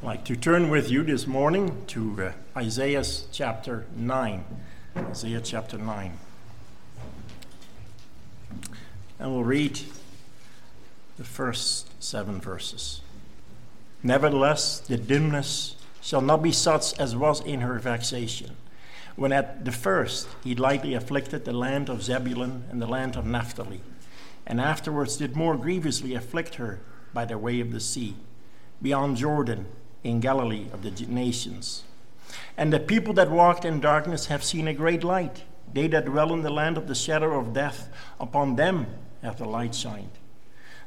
I'd like to turn with you this morning to uh, Isaiah chapter 9. Isaiah chapter 9. And we'll read the first seven verses. Nevertheless, the dimness shall not be such as was in her vexation, when at the first he lightly afflicted the land of Zebulun and the land of Naphtali, and afterwards did more grievously afflict her by the way of the sea, beyond Jordan in Galilee of the nations. And the people that walked in darkness have seen a great light. They that dwell in the land of the shadow of death, upon them hath the light shined.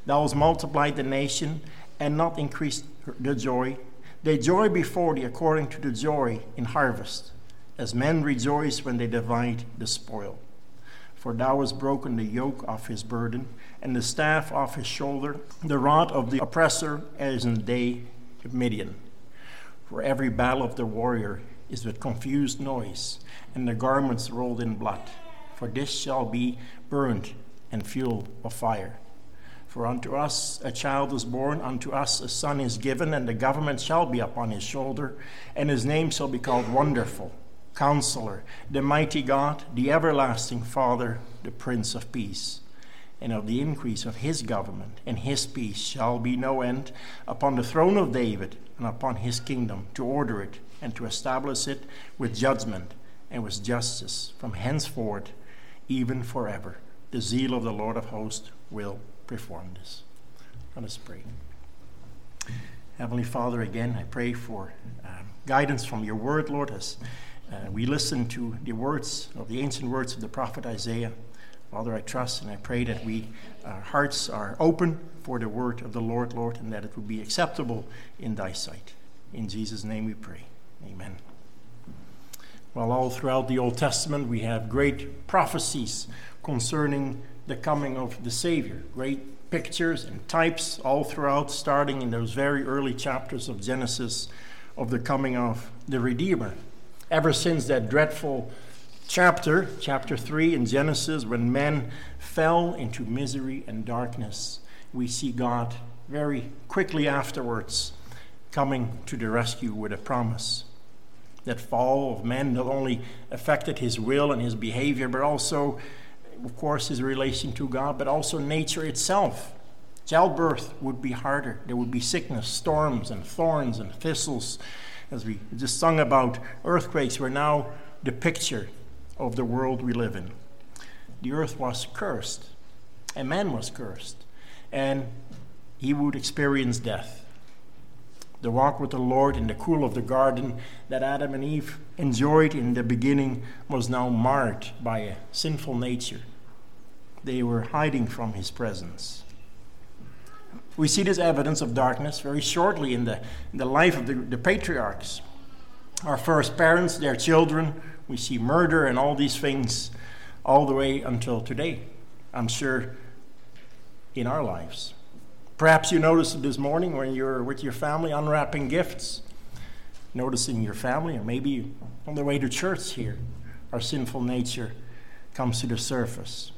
Thou hast multiplied the nation and not increased the joy. They joy before thee according to the joy in harvest, as men rejoice when they divide the spoil. For thou hast broken the yoke of his burden, and the staff off his shoulder, the rod of the oppressor as in the day Midian. For every battle of the warrior is with confused noise, and the garments rolled in blood. For this shall be burned and fuel of fire. For unto us a child is born, unto us a son is given, and the government shall be upon his shoulder, and his name shall be called Wonderful, Counselor, the Mighty God, the Everlasting Father, the Prince of Peace and of the increase of his government and his peace shall be no end upon the throne of David and upon his kingdom to order it and to establish it with judgment and with justice from henceforth even forever. The zeal of the Lord of hosts will perform this. Let us pray. Heavenly Father, again, I pray for um, guidance from your word, Lord, as uh, we listen to the words of the ancient words of the prophet Isaiah. Father, I trust and I pray that we, our hearts are open for the word of the Lord, Lord, and that it will be acceptable in thy sight. In Jesus' name we pray. Amen. Well, all throughout the Old Testament, we have great prophecies concerning the coming of the Savior. Great pictures and types all throughout, starting in those very early chapters of Genesis of the coming of the Redeemer. Ever since that dreadful chapter, chapter 3 in Genesis, when men fell into misery and darkness, we see God very quickly afterwards coming to the rescue with a promise. That fall of man not only affected his will and his behavior, but also, of course, his relation to God, but also nature itself. Childbirth would be harder. There would be sickness, storms, and thorns and thistles. As we just sung about, earthquakes were now the picture of the world we live in. The earth was cursed, and man was cursed, and he would experience death. The walk with the Lord in the cool of the garden that Adam and Eve enjoyed in the beginning was now marred by a sinful nature. They were hiding from his presence. We see this evidence of darkness very shortly in the, in the life of the, the patriarchs. Our first parents, their children, we see murder and all these things all the way until today, I'm sure, in our lives. Perhaps you noticed it this morning when you're with your family unwrapping gifts, noticing your family, or maybe on the way to church here, our sinful nature comes to the surface.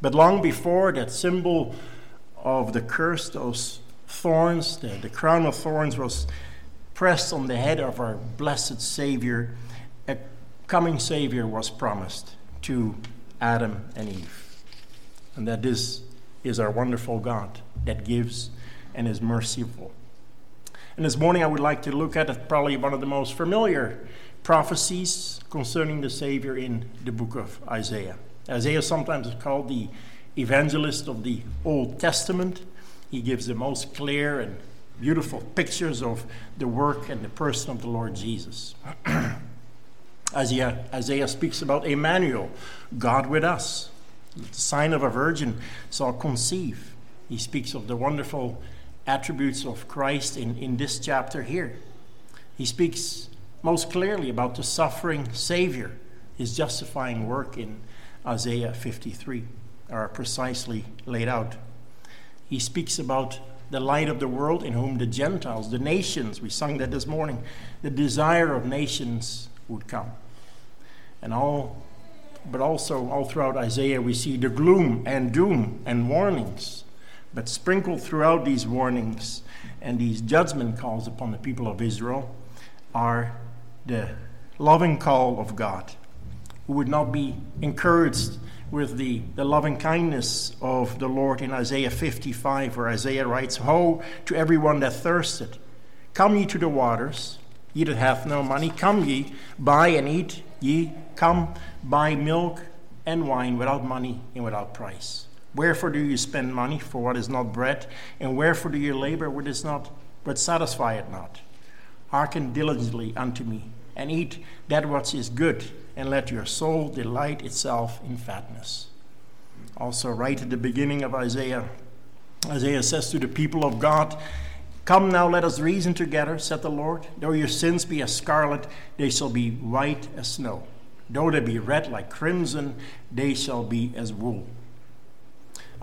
But long before that symbol of the curse, those thorns, the, the crown of thorns was pressed on the head of our blessed Savior, a coming Savior was promised to Adam and Eve. And that this is our wonderful God that gives and is merciful. And this morning I would like to look at probably one of the most familiar prophecies concerning the Savior in the book of Isaiah. Isaiah sometimes is called the evangelist of the Old Testament. He gives the most clear and beautiful pictures of the work and the person of the Lord Jesus. Isaiah, Isaiah speaks about Emmanuel, God with us. The sign of a virgin shall conceive. He speaks of the wonderful attributes of Christ in, in this chapter here. He speaks most clearly about the suffering Savior, his justifying work in Isaiah 53 are precisely laid out. He speaks about the light of the world in whom the Gentiles, the nations, we sung that this morning, the desire of nations would come. And all, but also all throughout Isaiah, we see the gloom and doom and warnings But sprinkled throughout these warnings and these judgment calls upon the people of Israel are the loving call of God, who would not be encouraged with the, the loving kindness of the Lord in Isaiah 55, where Isaiah writes, Ho to everyone that thirsted, come ye to the waters, ye that have no money, come ye, buy and eat, ye come buy milk and wine without money and without price. Wherefore do you spend money for what is not bread, and wherefore do you labor what is not, but satisfy it not? Hearken diligently unto me, and eat that which is good, and let your soul delight itself in fatness. Also, right at the beginning of Isaiah, Isaiah says to the people of God, Come now, let us reason together, said the Lord. Though your sins be as scarlet, they shall be white as snow. Though they be red like crimson, they shall be as wool.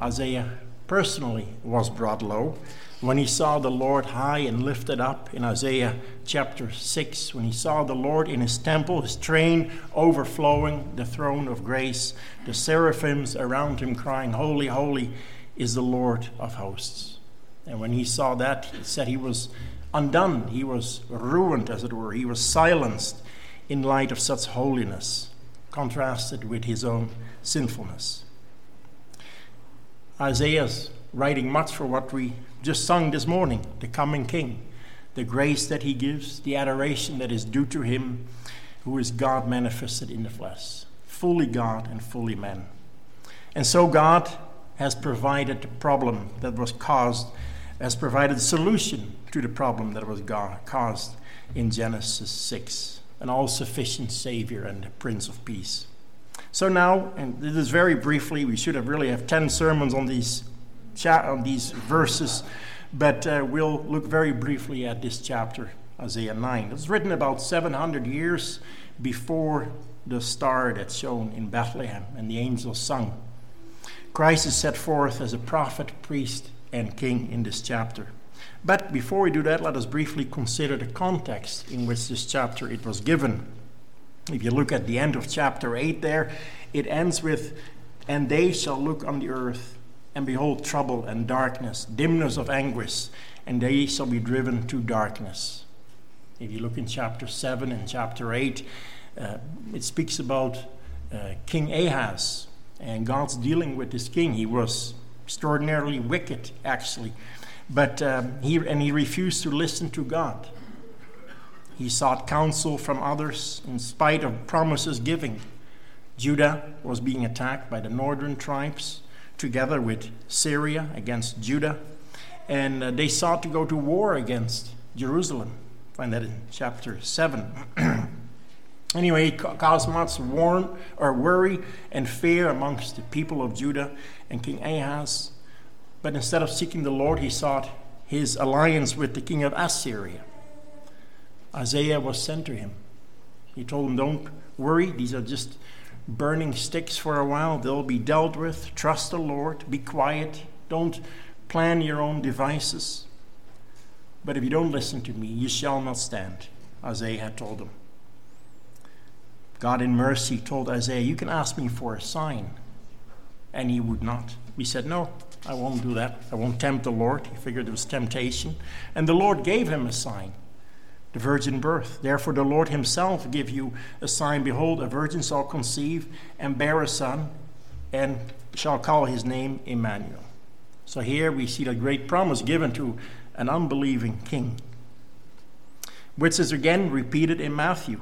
Isaiah personally was brought low when he saw the Lord high and lifted up in Isaiah chapter 6, when he saw the Lord in his temple, his train overflowing the throne of grace, the seraphims around him crying, Holy, holy is the Lord of hosts. And when he saw that, he said he was undone, he was ruined, as it were, he was silenced in light of such holiness, contrasted with his own sinfulness. Isaiah's writing much for what we just sung this morning the coming King, the grace that he gives, the adoration that is due to him, who is God manifested in the flesh, fully God and fully man. And so God has provided the problem that was caused, has provided solution to the problem that was caused in Genesis 6 an all sufficient Savior and Prince of Peace. So now, and this is very briefly, we should have really have 10 sermons on these, cha- on these verses, but uh, we'll look very briefly at this chapter, Isaiah 9. It's written about 700 years before the star that shone in Bethlehem and the angels sung. Christ is set forth as a prophet, priest, and king in this chapter. But before we do that, let us briefly consider the context in which this chapter it was given. If you look at the end of chapter 8 there, it ends with, And they shall look on the earth, and behold trouble and darkness, dimness of anguish, and they shall be driven to darkness. If you look in chapter 7 and chapter 8, uh, it speaks about uh, King Ahaz and God's dealing with this king. He was extraordinarily wicked, actually. But um, he, and he refused to listen to God. He sought counsel from others in spite of promises given. Judah was being attacked by the northern tribes together with Syria against Judah. And uh, they sought to go to war against Jerusalem. Find that in chapter 7. anyway, it caused much warn, or worry and fear amongst the people of Judah and King Ahaz. But instead of seeking the Lord, he sought his alliance with the king of Assyria. Isaiah was sent to him. He told him, Don't worry, these are just burning sticks for a while. They'll be dealt with. Trust the Lord. Be quiet. Don't plan your own devices. But if you don't listen to me, you shall not stand, Isaiah had told him. God in mercy told Isaiah, You can ask me for a sign. And he would not. He said, No, I won't do that. I won't tempt the Lord. He figured it was temptation. And the Lord gave him a sign the virgin birth. Therefore, the Lord himself give you a sign. Behold, a virgin shall conceive and bear a son, and shall call his name Emmanuel. So here we see the great promise given to an unbelieving king, which is again repeated in Matthew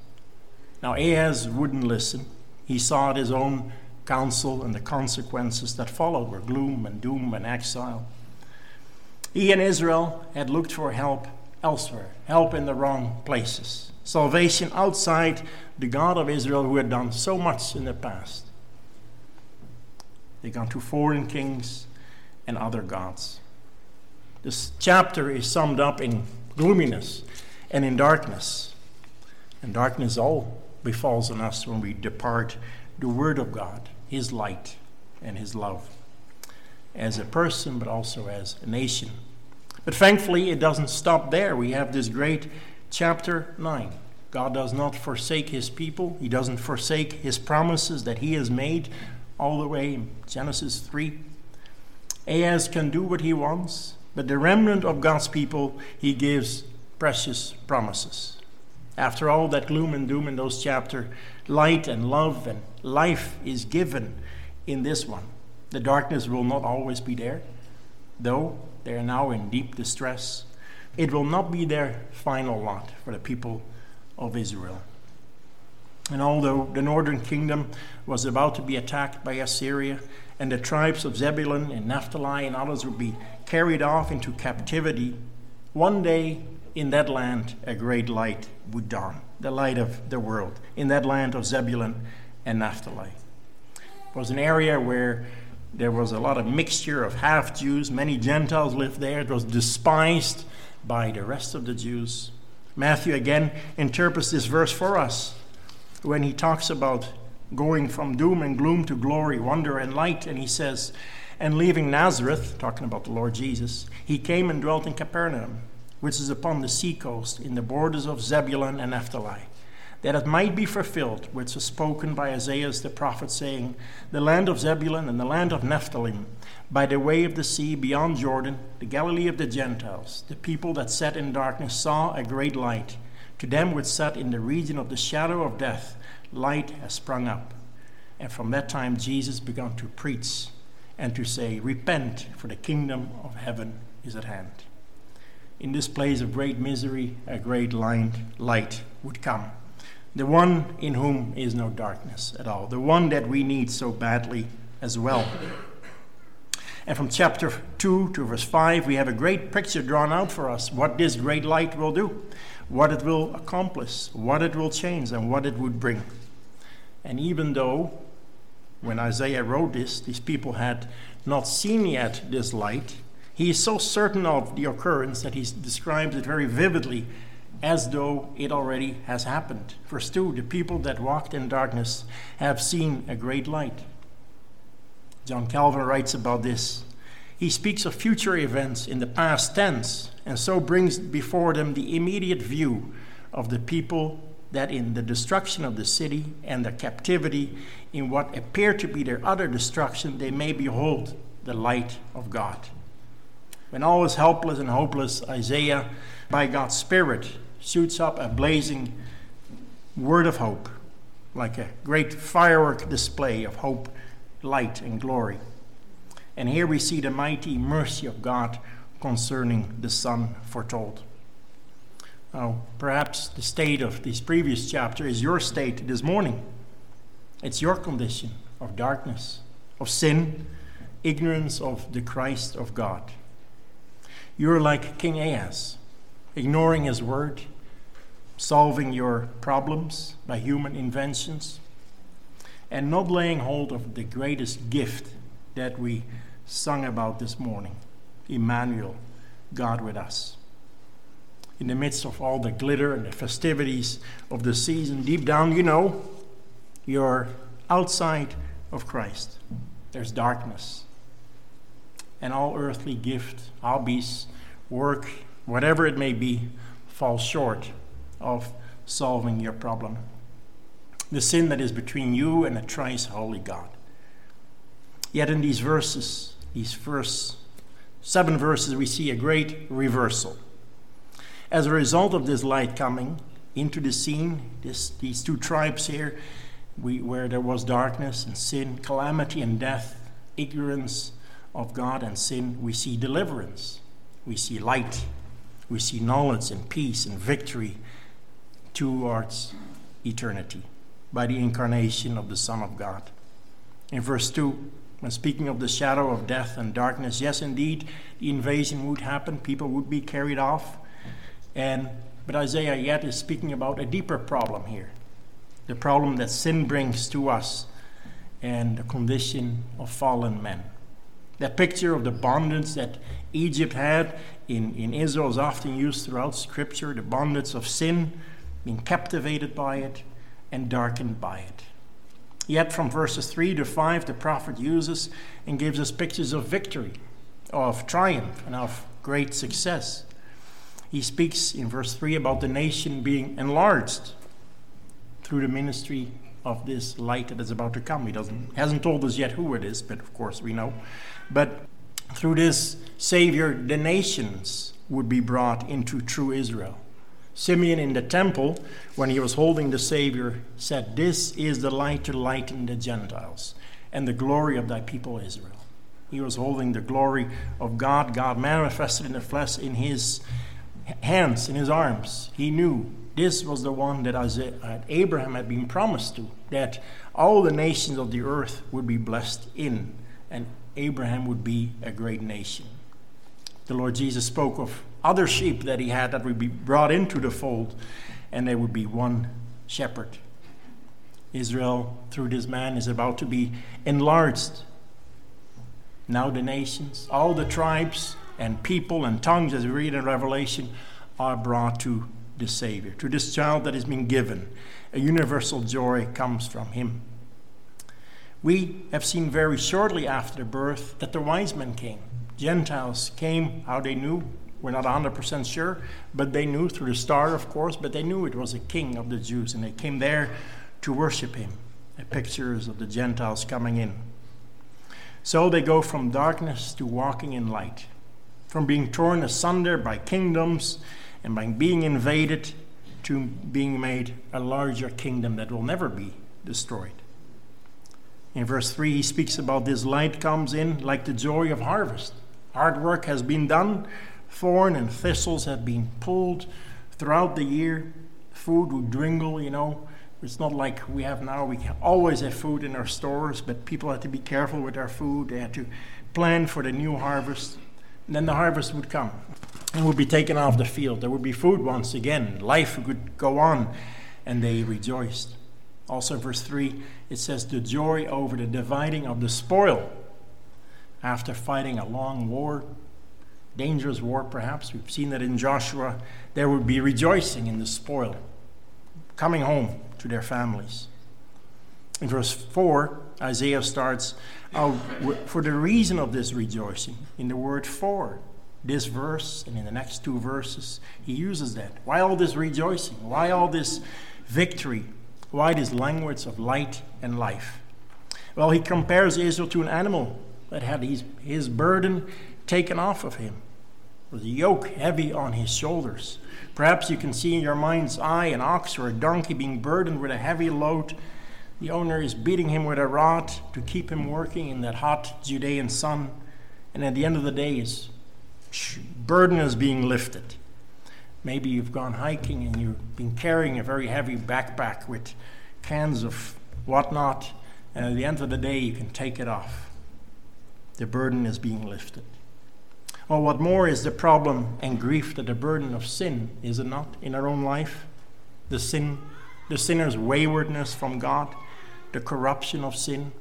Now Ahaz wouldn't listen. He sought his own counsel, and the consequences that followed were gloom and doom and exile. He and Israel had looked for help elsewhere, help in the wrong places, salvation outside the God of Israel who had done so much in the past. They gone to foreign kings, and other gods. This chapter is summed up in gloominess and in darkness. And darkness all befalls on us when we depart the Word of God, His light and His love, as a person, but also as a nation. But thankfully, it doesn't stop there. We have this great chapter 9. God does not forsake His people, He doesn't forsake His promises that He has made all the way in Genesis 3. Ahaz can do what he wants, but the remnant of God's people, He gives precious promises. After all that gloom and doom in those chapters, light and love and life is given in this one. The darkness will not always be there, though they are now in deep distress. It will not be their final lot for the people of Israel. And although the northern kingdom was about to be attacked by Assyria, and the tribes of Zebulun and Naphtali and others would be carried off into captivity, one day in that land a great light would dawn, the light of the world, in that land of Zebulun and Naphtali. It was an area where there was a lot of mixture of half Jews, many Gentiles lived there. It was despised by the rest of the Jews. Matthew again interprets this verse for us when he talks about going from doom and gloom to glory, wonder and light, and he says, and leaving Nazareth, talking about the Lord Jesus, he came and dwelt in Capernaum, which is upon the seacoast, in the borders of Zebulun and Naphtali, that it might be fulfilled, which was spoken by Isaiah the prophet, saying, The land of Zebulun and the land of Naphtali, by the way of the sea beyond Jordan, the Galilee of the Gentiles, the people that sat in darkness saw a great light. To them which sat in the region of the shadow of death, light has sprung up. And from that time, Jesus began to preach and to say, Repent, for the kingdom of heaven is at hand. In this place of great misery, a great light would come. The one in whom is no darkness at all, the one that we need so badly as well. And from chapter 2 to verse 5, we have a great picture drawn out for us what this great light will do, what it will accomplish, what it will change, and what it would bring. And even though when Isaiah wrote this, these people had not seen yet this light, he is so certain of the occurrence that he describes it very vividly as though it already has happened. Verse 2 The people that walked in darkness have seen a great light. John Calvin writes about this. He speaks of future events in the past tense and so brings before them the immediate view of the people that in the destruction of the city and their captivity, in what appear to be their utter destruction, they may behold the light of God. When all is helpless and hopeless, Isaiah, by God's Spirit, shoots up a blazing word of hope, like a great firework display of hope light and glory. And here we see the mighty mercy of God concerning the Son foretold. Now, perhaps the state of this previous chapter is your state this morning. It's your condition of darkness, of sin, ignorance of the Christ of God. You're like King Ahaz, ignoring his word, solving your problems by human inventions, and not laying hold of the greatest gift that we sung about this morning Emmanuel, God with us. In the midst of all the glitter and the festivities of the season, deep down, you know, you're outside of Christ. There's darkness. And all earthly gift, hobbies, work, whatever it may be, falls short of solving your problem the sin that is between you and a thrice holy God. Yet in these verses, these first seven verses, we see a great reversal. As a result of this light coming into the scene, this, these two tribes here, we, where there was darkness and sin, calamity and death, ignorance of God and sin, we see deliverance. We see light. We see knowledge and peace and victory towards eternity by the incarnation of the Son of God. In verse 2, when speaking of the shadow of death and darkness, yes, indeed, the invasion would happen, people would be carried off. And but Isaiah yet is speaking about a deeper problem here. The problem that sin brings to us and the condition of fallen men. That picture of the bondage that Egypt had in, in Israel is often used throughout Scripture the bondage of sin, being captivated by it and darkened by it. Yet, from verses 3 to 5, the prophet uses and gives us pictures of victory, of triumph, and of great success. He speaks in verse 3 about the nation being enlarged through the ministry of this light that is about to come. He doesn't hasn't told us yet who it is, but of course we know. But through this Savior, the nations would be brought into true Israel. Simeon in the temple, when he was holding the Savior, said, This is the light to lighten the Gentiles and the glory of thy people Israel. He was holding the glory of God, God manifested in the flesh in his hands, in his arms. He knew this was the one that uh, Abraham had been promised to, that all the nations of the earth would be blessed in, and Abraham would be a great nation. The Lord Jesus spoke of other sheep that he had that would be brought into the fold, and there would be one shepherd. Israel, through this man, is about to be enlarged. Now, the nations, all the tribes and people and tongues, as we read in Revelation, are brought to the Savior, to this child that has been given. A universal joy comes from him. We have seen very shortly after the birth that the wise men came. Gentiles came, how they knew, we're not 100% sure, but they knew through the star, of course, but they knew it was a king of the Jews, and they came there to worship him. The pictures of the Gentiles coming in. So they go from darkness to walking in light, from being torn asunder by kingdoms and by being invaded to being made a larger kingdom that will never be destroyed. In verse 3, he speaks about this light comes in like the joy of harvest. Hard work has been done, thorn and thistles have been pulled throughout the year. Food would dwindle, you know. It's not like we have now. We always have food in our stores, but people had to be careful with their food. They had to plan for the new harvest. And then the harvest would come and would be taken off the field. There would be food once again. Life would go on, and they rejoiced. Also, verse 3, it says, The joy over the dividing of the spoil. After fighting a long war, dangerous war perhaps, we've seen that in Joshua, there would be rejoicing in the spoil, coming home to their families. In verse 4, Isaiah starts oh, out for the reason of this rejoicing in the word for. This verse and in the next two verses, he uses that. Why all this rejoicing? Why all this victory? Why this language of light and life? Well, he compares Israel to an animal that had his, his burden taken off of him, with a yoke heavy on his shoulders. Perhaps you can see in your mind's eye an ox or a donkey being burdened with a heavy load. The owner is beating him with a rod to keep him working in that hot Judean sun. And at the end of the day, burden is being lifted. Maybe you've gone hiking and you've been carrying a very heavy backpack with cans of whatnot, and at the end of the day, you can take it off. The burden is being lifted. Well, what more is the problem and grief that the burden of sin, is it not, in our own life? The sin, the sinner's waywardness from God, the corruption of sin.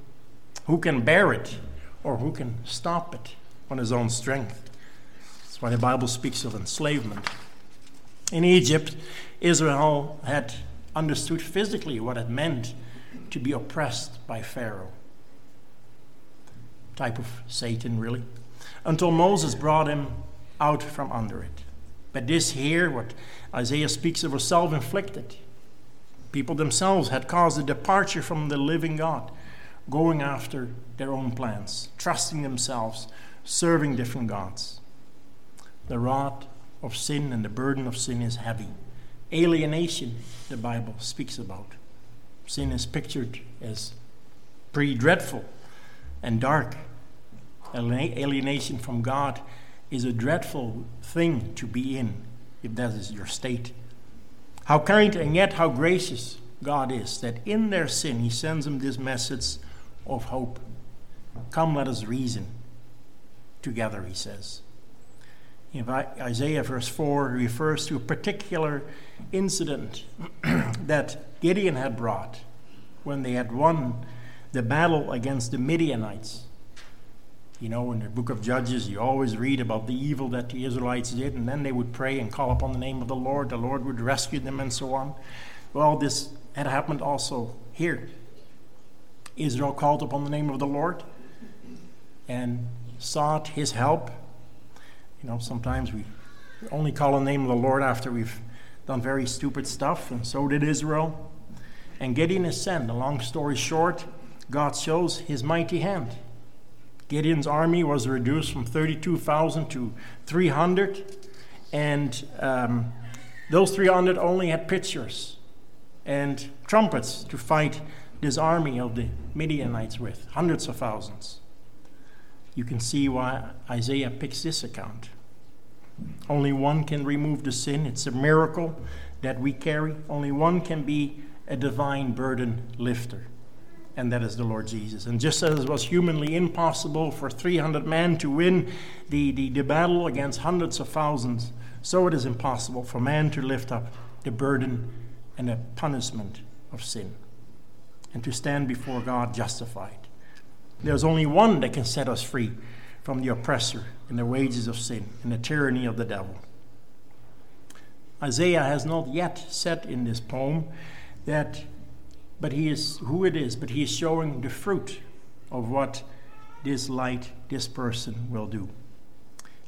Who can bear it or who can stop it on his own strength? Why the Bible speaks of enslavement. In Egypt, Israel had understood physically what it meant to be oppressed by Pharaoh. Type of Satan, really until Moses brought him out from under it. But this here, what Isaiah speaks of, was self inflicted. People themselves had caused a departure from the living God, going after their own plans, trusting themselves, serving different gods. The rod of sin and the burden of sin is heavy. Alienation, the Bible speaks about. Sin is pictured as pretty dreadful and dark alienation from God is a dreadful thing to be in if that is your state. How kind and yet how gracious God is that in their sin He sends them this message of hope. Come, let us reason together, He says. In Isaiah verse 4 refers to a particular incident that Gideon had brought when they had won the battle against the Midianites. You know, in the book of Judges, you always read about the evil that the Israelites did, and then they would pray and call upon the name of the Lord. The Lord would rescue them, and so on. Well, this had happened also here. Israel called upon the name of the Lord and sought his help. You know, sometimes we only call the name of the Lord after we've done very stupid stuff, and so did Israel. And Gideon is sent. A long story short, God shows his mighty hand. Gideon's army was reduced from 32,000 to 300, and um, those 300 only had pitchers and trumpets to fight this army of the Midianites with, hundreds of thousands. You can see why Isaiah picks this account. Only one can remove the sin. It's a miracle that we carry. Only one can be a divine burden lifter and that is the Lord Jesus. And just as it was humanly impossible for 300 men to win the, the, the battle against hundreds of thousands, so it is impossible for man to lift up the burden and the punishment of sin and to stand before God justified. There's only one that can set us free from the oppressor and the wages of sin and the tyranny of the devil. Isaiah has not yet said in this poem that but he is who it is, but he is showing the fruit of what this light, this person will do.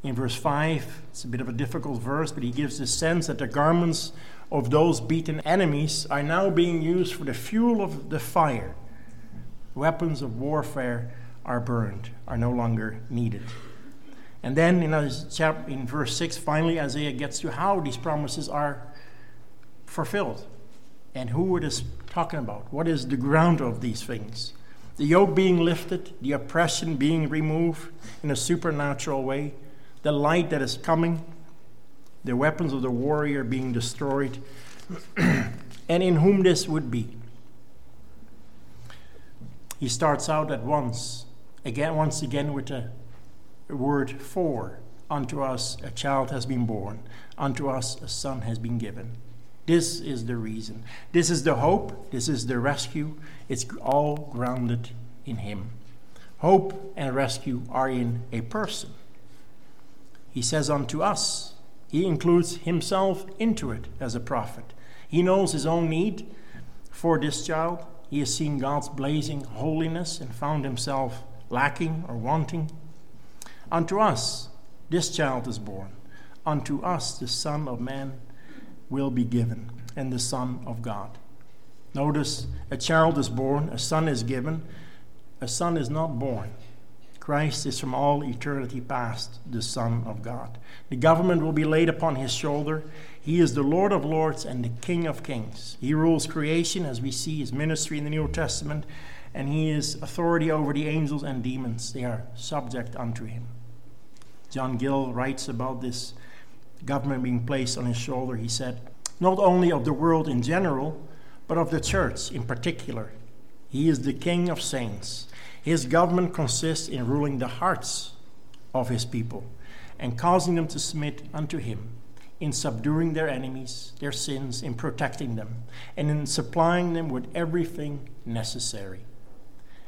In verse 5, it's a bit of a difficult verse, but he gives the sense that the garments of those beaten enemies are now being used for the fuel of the fire. Weapons of warfare are burned, are no longer needed. And then in, chapter, in verse 6, finally, Isaiah gets to how these promises are fulfilled and who it is talking about. What is the ground of these things? The yoke being lifted, the oppression being removed in a supernatural way, the light that is coming, the weapons of the warrior being destroyed, and in whom this would be. He starts out at once, again, once again with the word for. Unto us a child has been born, unto us a son has been given. This is the reason. This is the hope. This is the rescue. It's all grounded in Him. Hope and rescue are in a person. He says unto us, He includes Himself into it as a prophet. He knows His own need for this child. He has seen God's blazing holiness and found Himself lacking or wanting. Unto us, this child is born. Unto us, the Son of Man will be given, and the Son of God. Notice a child is born, a son is given, a son is not born. Christ is from all eternity past the Son of God. The government will be laid upon his shoulder. He is the Lord of lords and the King of kings. He rules creation as we see his ministry in the New Testament, and he is authority over the angels and demons. They are subject unto him. John Gill writes about this government being placed on his shoulder, he said, not only of the world in general, but of the church in particular. He is the King of saints. His government consists in ruling the hearts of his people and causing them to submit unto him, in subduing their enemies, their sins, in protecting them, and in supplying them with everything necessary.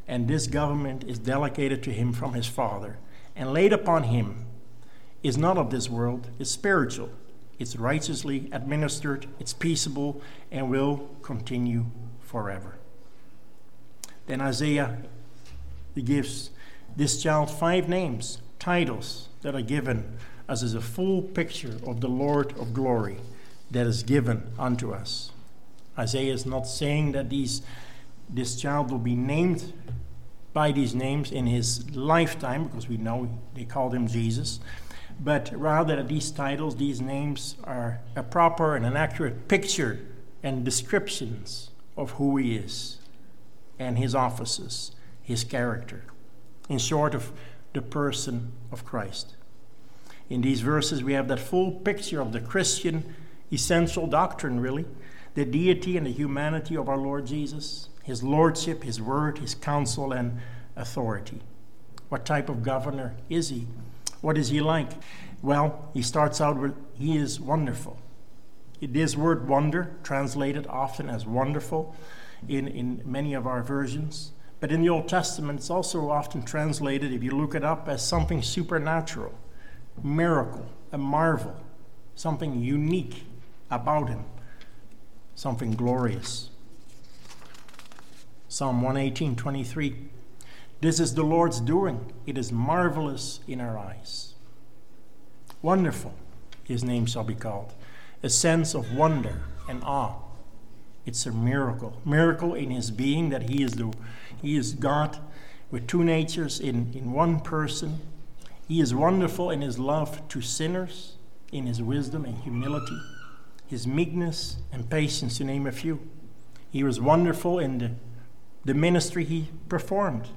And this government is delegated to him from his Father and laid upon him is not of this world, it's spiritual. It's righteously administered, it's peaceable, and will continue forever. Then Isaiah gives this child five names, titles that are given as is a full picture of the Lord of glory that is given unto us. Isaiah is not saying that these, this child will be named by these names in his lifetime, because we know they called him Jesus but rather that these titles, these names are a proper and an accurate picture and descriptions of who he is and his offices, his character. In short, of the person of Christ. In these verses, we have that full picture of the Christian essential doctrine, really the deity and the humanity of our Lord Jesus, his lordship, his word, his counsel, and authority. What type of governor is he? What is he like? Well, he starts out with, He is wonderful. This word wonder, translated often as wonderful in, in many of our versions, But in the Old Testament, it's also often translated, if you look it up, as something supernatural, miracle, a marvel, something unique about him, something glorious. Psalm 118, 23. This is the Lord's doing. It is marvelous in our eyes. Wonderful, his name shall be called. A sense of wonder and awe. It's a miracle. Miracle in his being that he is the he is God with two natures in, in one person. He is wonderful in his love to sinners, in his wisdom and humility, his meekness and patience, to name a few. He was wonderful in the the ministry he performed,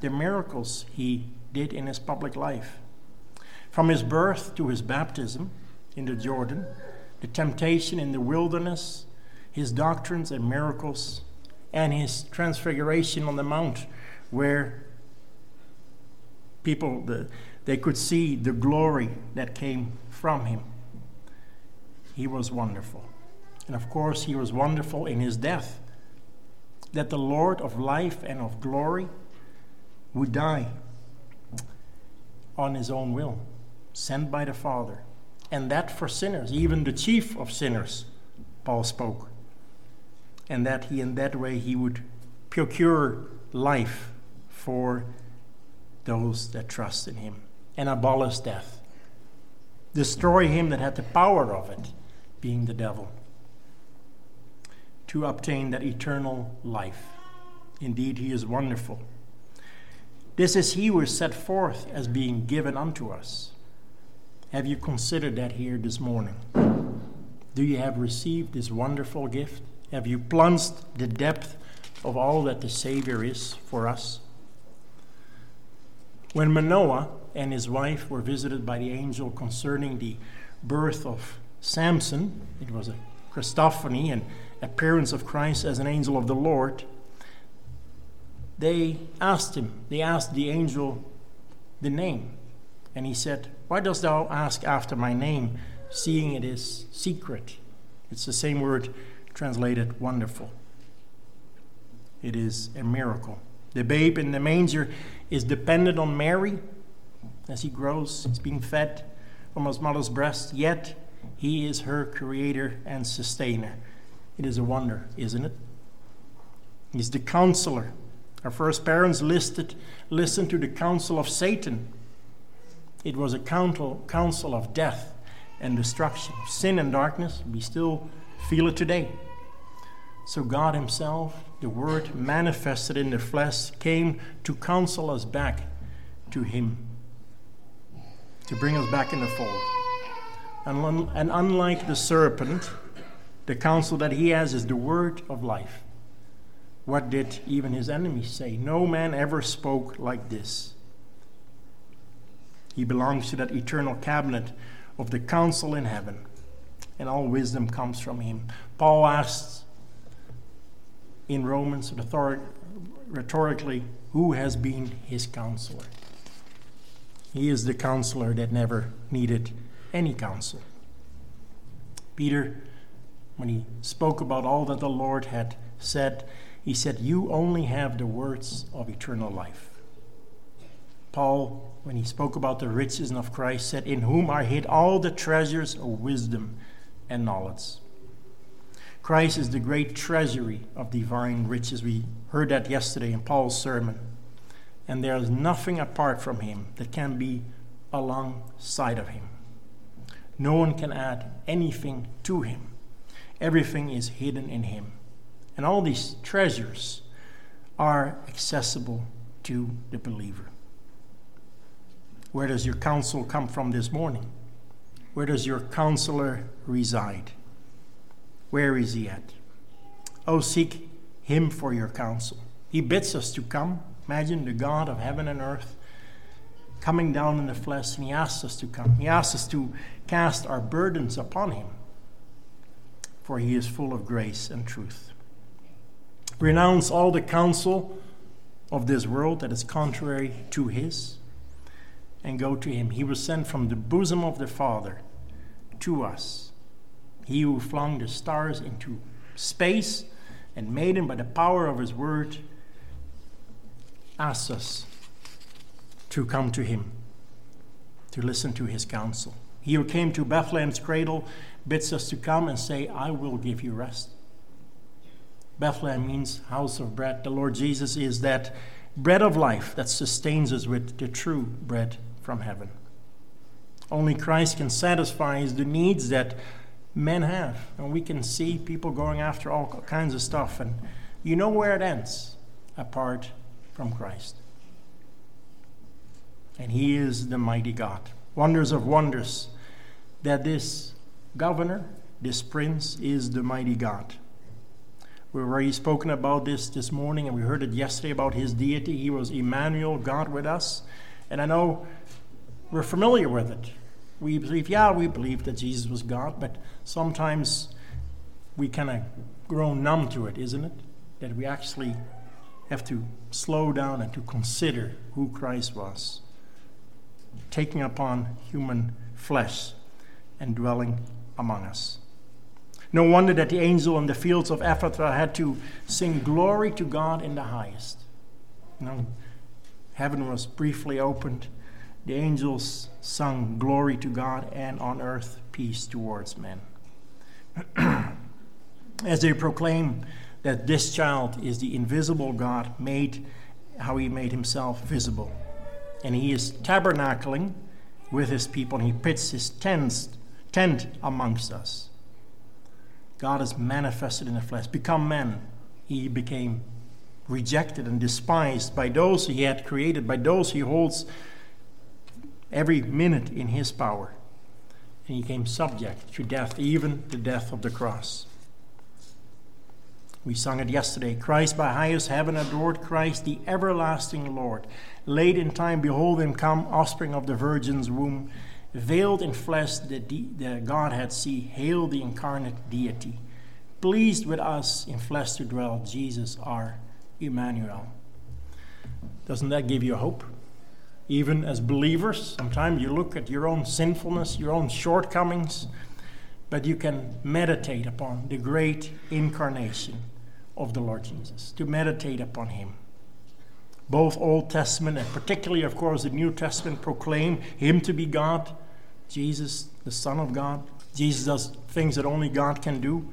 the miracles he did in his public life. From his birth to his baptism in the Jordan, the temptation in the wilderness, his doctrines and miracles, and his transfiguration on the mount, where people the, they could see the glory that came from him. He was wonderful. And of course, he was wonderful in his death that the Lord of life and of glory would die on his own will, sent by the Father. And that for sinners, even the chief of sinners, Paul spoke. And that he, in that way, he would procure life for those that trust in him and abolish death. Destroy him that had the power of it, being the devil to obtain that eternal life. Indeed, he is wonderful. This is he who is set forth as being given unto us. Have you considered that here this morning? Do you have received this wonderful gift? Have you plunged the depth of all that the Savior is for us? When Manoah and his wife were visited by the angel concerning the birth of Samson, it was a Christophany, and appearance of Christ as an angel of the Lord, they asked him, they asked the angel the name. And he said, Why dost thou ask after my name, seeing it is secret? It's the same word translated wonderful. It is a miracle. The babe in the manger is dependent on Mary as he grows. He's being fed from his mother's breast, yet he is her creator and sustainer. It is a wonder, isn't it? He's the counselor. Our first parents listed, listened to the counsel of Satan. It was a counsel, counsel of death and destruction, sin and darkness. We still feel it today. So God Himself, the Word manifested in the flesh, came to counsel us back to Him, to bring us back in the fold. And, and unlike the serpent, the counsel that he has is the word of life. What did even his enemies say? No man ever spoke like this. He belongs to that eternal cabinet of the council in heaven, and all wisdom comes from him. Paul asks in Romans rhetorically, who has been his counselor? He is the counselor that never needed any counsel. Peter when he spoke about all that the Lord had said, he said, You only have the words of eternal life. Paul, when he spoke about the riches of Christ, said, In whom are hid all the treasures of wisdom and knowledge. Christ is the great treasury of divine riches. We heard that yesterday in Paul's sermon. And there is nothing apart from him that can be alongside of him. No one can add anything to him. Everything is hidden in Him. And all these treasures are accessible to the believer. Where does your counsel come from this morning? Where does your counselor reside? Where is he at? Oh, seek him for your counsel. He bids us to come. Imagine the God of heaven and earth coming down in the flesh, and he asks us to come. He asks us to cast our burdens upon him for he is full of grace and truth. Renounce all the counsel of this world that is contrary to his, and go to him. He was sent from the bosom of the Father to us. He who flung the stars into space and made them by the power of his word asks us to come to him, to listen to his counsel. He who came to Bethlehem's cradle bids us to come and say, I will give you rest. Bethlehem means house of bread. The Lord Jesus is that bread of life that sustains us with the true bread from heaven. Only Christ can satisfy the needs that men have. And we can see people going after all kinds of stuff. And you know where it ends apart from Christ. And He is the mighty God. Wonders of wonders that this governor, this prince, is the mighty God. We've already spoken about this this morning, and we heard it yesterday about his deity. He was Emmanuel, God with us. And I know we're familiar with it. We believe, yeah, we believe that Jesus was God, but sometimes we kind of grow numb to it, isn't it? That we actually have to slow down and to consider who Christ was, taking upon human flesh and dwelling among us. No wonder that the angel in the fields of Ephrathah had to sing glory to God in the highest. You know, heaven was briefly opened. The angels sung glory to God, and on earth peace towards men. As they proclaim that this child is the invisible God, made how he made himself visible. And he is tabernacling with his people, and he pits his tent, tent amongst us. God is manifested in the flesh, become man. He became rejected and despised by those he had created, by those he holds every minute in his power. And he came subject to death, even the death of the cross. We sung it yesterday. Christ by highest heaven adored, Christ the everlasting Lord. Late in time, behold him come, offspring of the Virgin's womb veiled in flesh the, de- the Godhead see, hail the incarnate deity. Pleased with us in flesh to dwell, Jesus our Emmanuel. Doesn't that give you hope? Even as believers, sometimes you look at your own sinfulness, your own shortcomings, but you can meditate upon the great incarnation of the Lord Jesus, to meditate upon Him. Both Old Testament and particularly, of course, the New Testament proclaim Him to be God, Jesus, the Son of God. Jesus does things that only God can do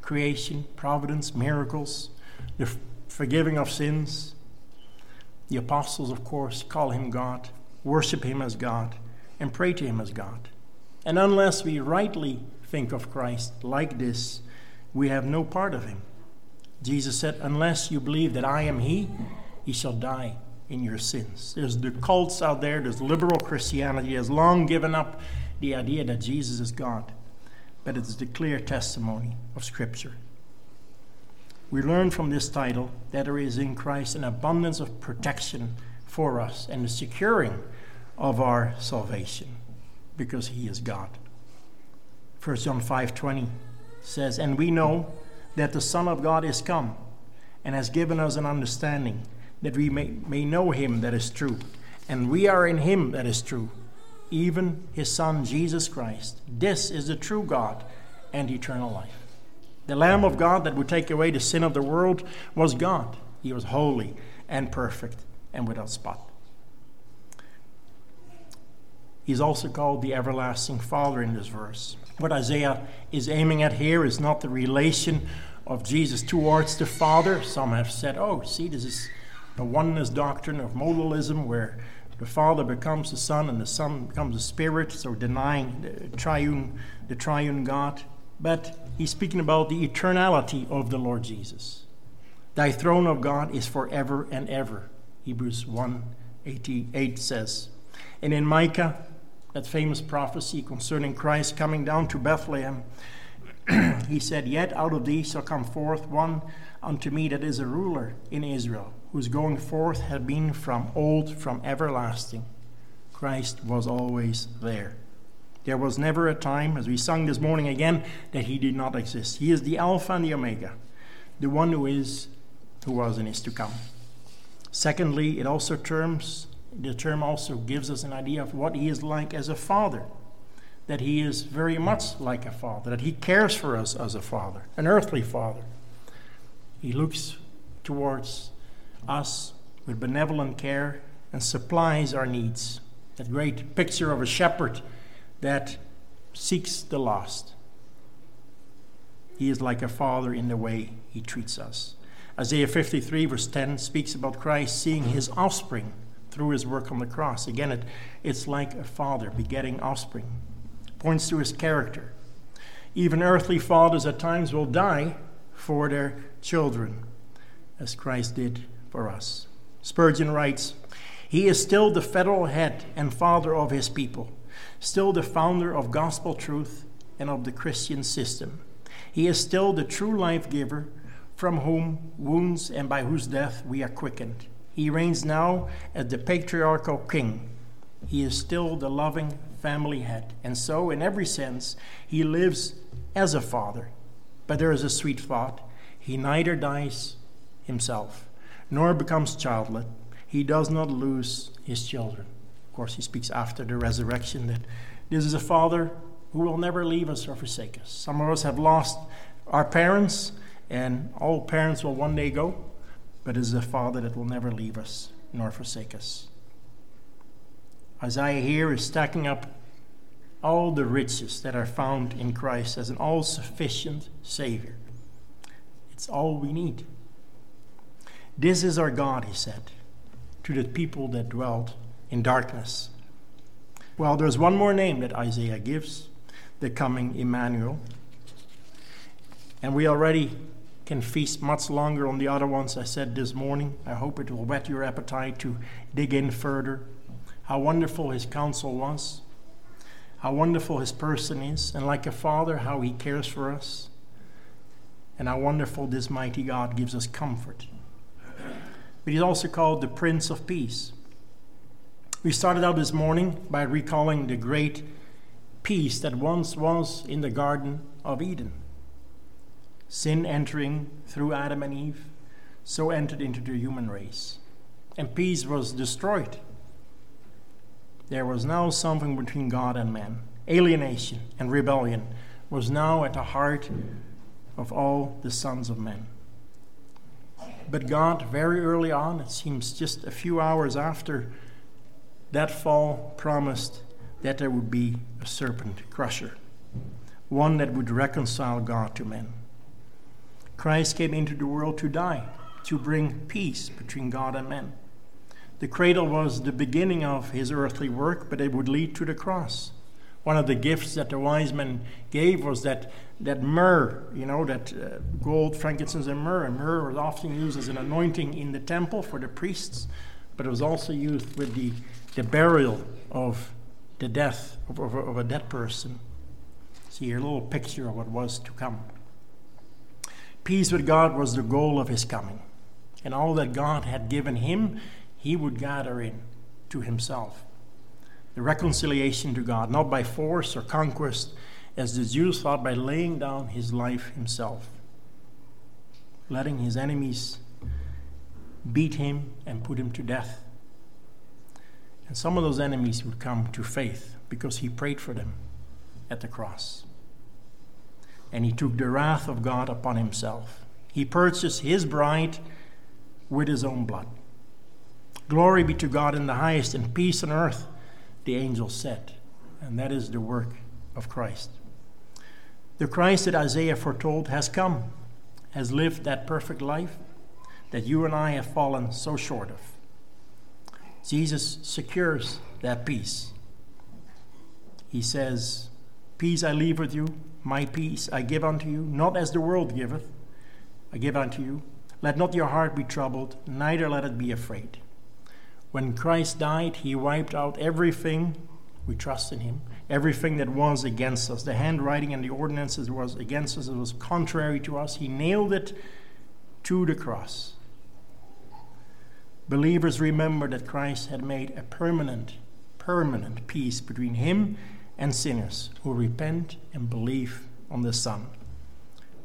creation, providence, miracles, the forgiving of sins. The apostles, of course, call Him God, worship Him as God, and pray to Him as God. And unless we rightly think of Christ like this, we have no part of Him. Jesus said, Unless you believe that I am He, ye shall die in your sins. There's the cults out there, there's liberal Christianity has long given up the idea that Jesus is God, but it's the clear testimony of Scripture. We learn from this title that there is in Christ an abundance of protection for us and the securing of our salvation because he is God. 1 John 5:20 says, "And we know that the Son of God is come and has given us an understanding that we may, may know him that is true. And we are in him that is true, even his Son, Jesus Christ. This is the true God and eternal life. The Lamb of God that would take away the sin of the world was God. He was holy and perfect and without spot. He's also called the everlasting Father in this verse. What Isaiah is aiming at here is not the relation of Jesus towards the Father. Some have said, oh, see, this is the oneness doctrine of modalism, where the Father becomes the Son and the Son becomes the Spirit, so denying the triune, the triune God. But he's speaking about the eternality of the Lord Jesus. Thy throne of God is forever and ever, Hebrews 1 88 says. And in Micah, that famous prophecy concerning Christ coming down to Bethlehem, he said, Yet out of thee shall come forth one unto me that is a ruler in Israel, whose going forth had been from old, from everlasting. Christ was always there. There was never a time, as we sung this morning again, that he did not exist. He is the Alpha and the Omega, the one who is, who was, and is to come. Secondly, it also terms the term also gives us an idea of what he is like as a father. That he is very much like a father, that he cares for us as a father, an earthly father. He looks towards us with benevolent care and supplies our needs. That great picture of a shepherd that seeks the lost. He is like a father in the way he treats us. Isaiah 53, verse 10, speaks about Christ seeing mm-hmm. his offspring through his work on the cross. Again, it, it's like a father begetting offspring, points to his character. Even earthly fathers at times will die for their children, as Christ did for us. Spurgeon writes, He is still the federal head and father of his people, still the founder of gospel truth and of the Christian system. He is still the true life giver from whom wounds and by whose death we are quickened. He reigns now as the patriarchal king. He is still the loving family head. And so, in every sense, he lives as a father. But there is a sweet thought. He neither dies himself nor becomes childless. He does not lose his children. Course, he speaks after the resurrection that this is a father who will never leave us or forsake us. Some of us have lost our parents and all parents will one day go, but it is a Father that will never leave us nor forsake us. Isaiah here is stacking up all the riches that are found in Christ as an all sufficient Savior. It's all we need. This is our God, he said, to the people that dwelt in darkness. Well, there's one more name that Isaiah gives the coming Emmanuel. And we already can feast much longer on the other ones I said this morning. I hope it will whet your appetite to dig in further. How wonderful his counsel was, how wonderful his person is, and like a father, how he cares for us, and how wonderful this mighty God gives us comfort. But he's also called the Prince of Peace. We started out this morning by recalling the great peace that once was in the Garden of Eden. Sin entering through Adam and Eve, so entered into the human race. And peace was destroyed. There was now something between God and man. Alienation and rebellion was now at the heart of all the sons of men. But God, very early on, it seems just a few hours after that fall, promised that there would be a serpent crusher, one that would reconcile God to men. Christ came into the world to die, to bring peace between God and men. The cradle was the beginning of his earthly work, but it would lead to the cross. One of the gifts that the wise men gave was that, that myrrh, you know, that uh, gold, frankincense, and myrrh. And myrrh was often used as an anointing in the temple for the priests, but it was also used with the, the burial of the death of, of, of a dead person. See a little picture of what was to come. Peace with God was the goal of his coming. And all that God had given him, he would gather in to himself. The reconciliation to God, not by force or conquest, as the Jews thought, by laying down his life himself, letting his enemies beat him and put him to death. And some of those enemies would come to faith because he prayed for them at the cross and he took the wrath of God upon himself. He purchased his bride with his own blood. Glory be to God in the highest, and peace on earth, the angels said. And that is the work of Christ. The Christ that Isaiah foretold has come, has lived that perfect life that you and I have fallen so short of. Jesus secures that peace. He says, Peace I leave with you, my peace I give unto you, not as the world giveth, I give unto you. Let not your heart be troubled, neither let it be afraid. When Christ died, he wiped out everything, we trust in him, everything that was against us. The handwriting and the ordinances was against us, it was contrary to us. He nailed it to the cross. Believers remember that Christ had made a permanent, permanent peace between him and sinners who repent and believe on the Son,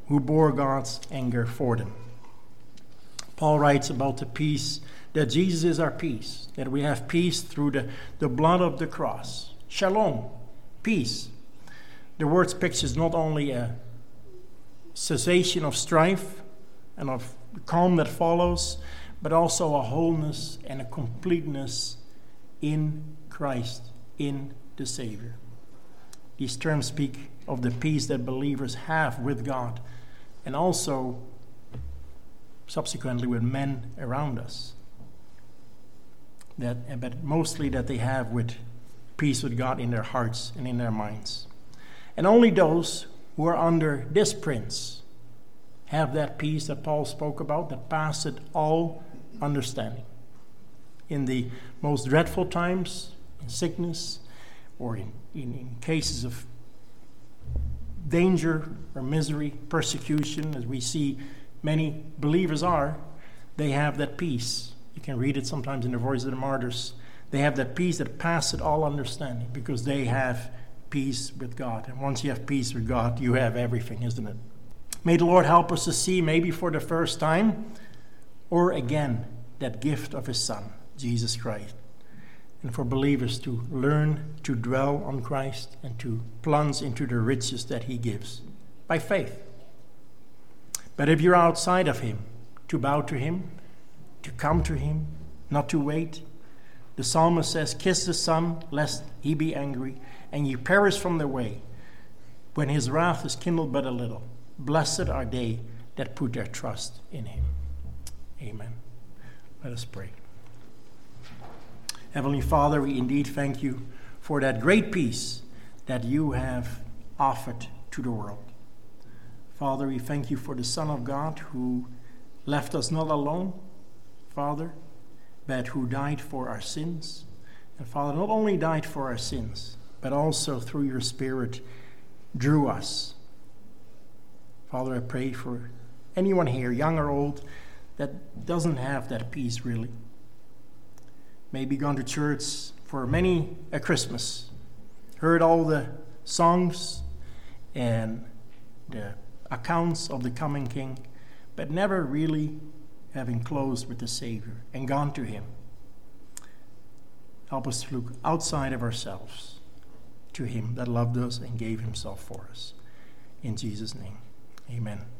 who bore God's anger for them. Paul writes about the peace that Jesus is our peace, that we have peace through the, the blood of the cross. Shalom, peace. The word pictures not only a cessation of strife and of calm that follows, but also a wholeness and a completeness in Christ, in the Savior. These terms speak of the peace that believers have with God and also subsequently with men around us. That, but mostly that they have with peace with God in their hearts and in their minds. And only those who are under this prince have that peace that Paul spoke about that passeth all understanding. In the most dreadful times, in sickness, or in, in, in cases of danger or misery, persecution, as we see many believers are, they have that peace. You can read it sometimes in the Voice of the Martyrs. They have that peace that passeth all understanding because they have peace with God. And once you have peace with God, you have everything, isn't it? May the Lord help us to see, maybe for the first time, or again, that gift of His Son, Jesus Christ. And for believers to learn to dwell on Christ and to plunge into the riches that He gives by faith. But if you're outside of Him, to bow to Him, to come to Him, not to wait. The psalmist says, Kiss the Son, lest He be angry, and ye perish from the way, when His wrath is kindled but a little. Blessed are they that put their trust in Him. Amen. Let us pray. Heavenly Father, we indeed thank you for that great peace that you have offered to the world. Father, we thank you for the Son of God who left us not alone, Father, but who died for our sins. And Father, not only died for our sins, but also through your Spirit drew us. Father, I pray for anyone here, young or old, that doesn't have that peace really. Maybe gone to church for many a Christmas, heard all the songs and the accounts of the coming King, but never really having closed with the Savior and gone to Him. Help us to look outside of ourselves to Him that loved us and gave Himself for us. In Jesus' name, amen.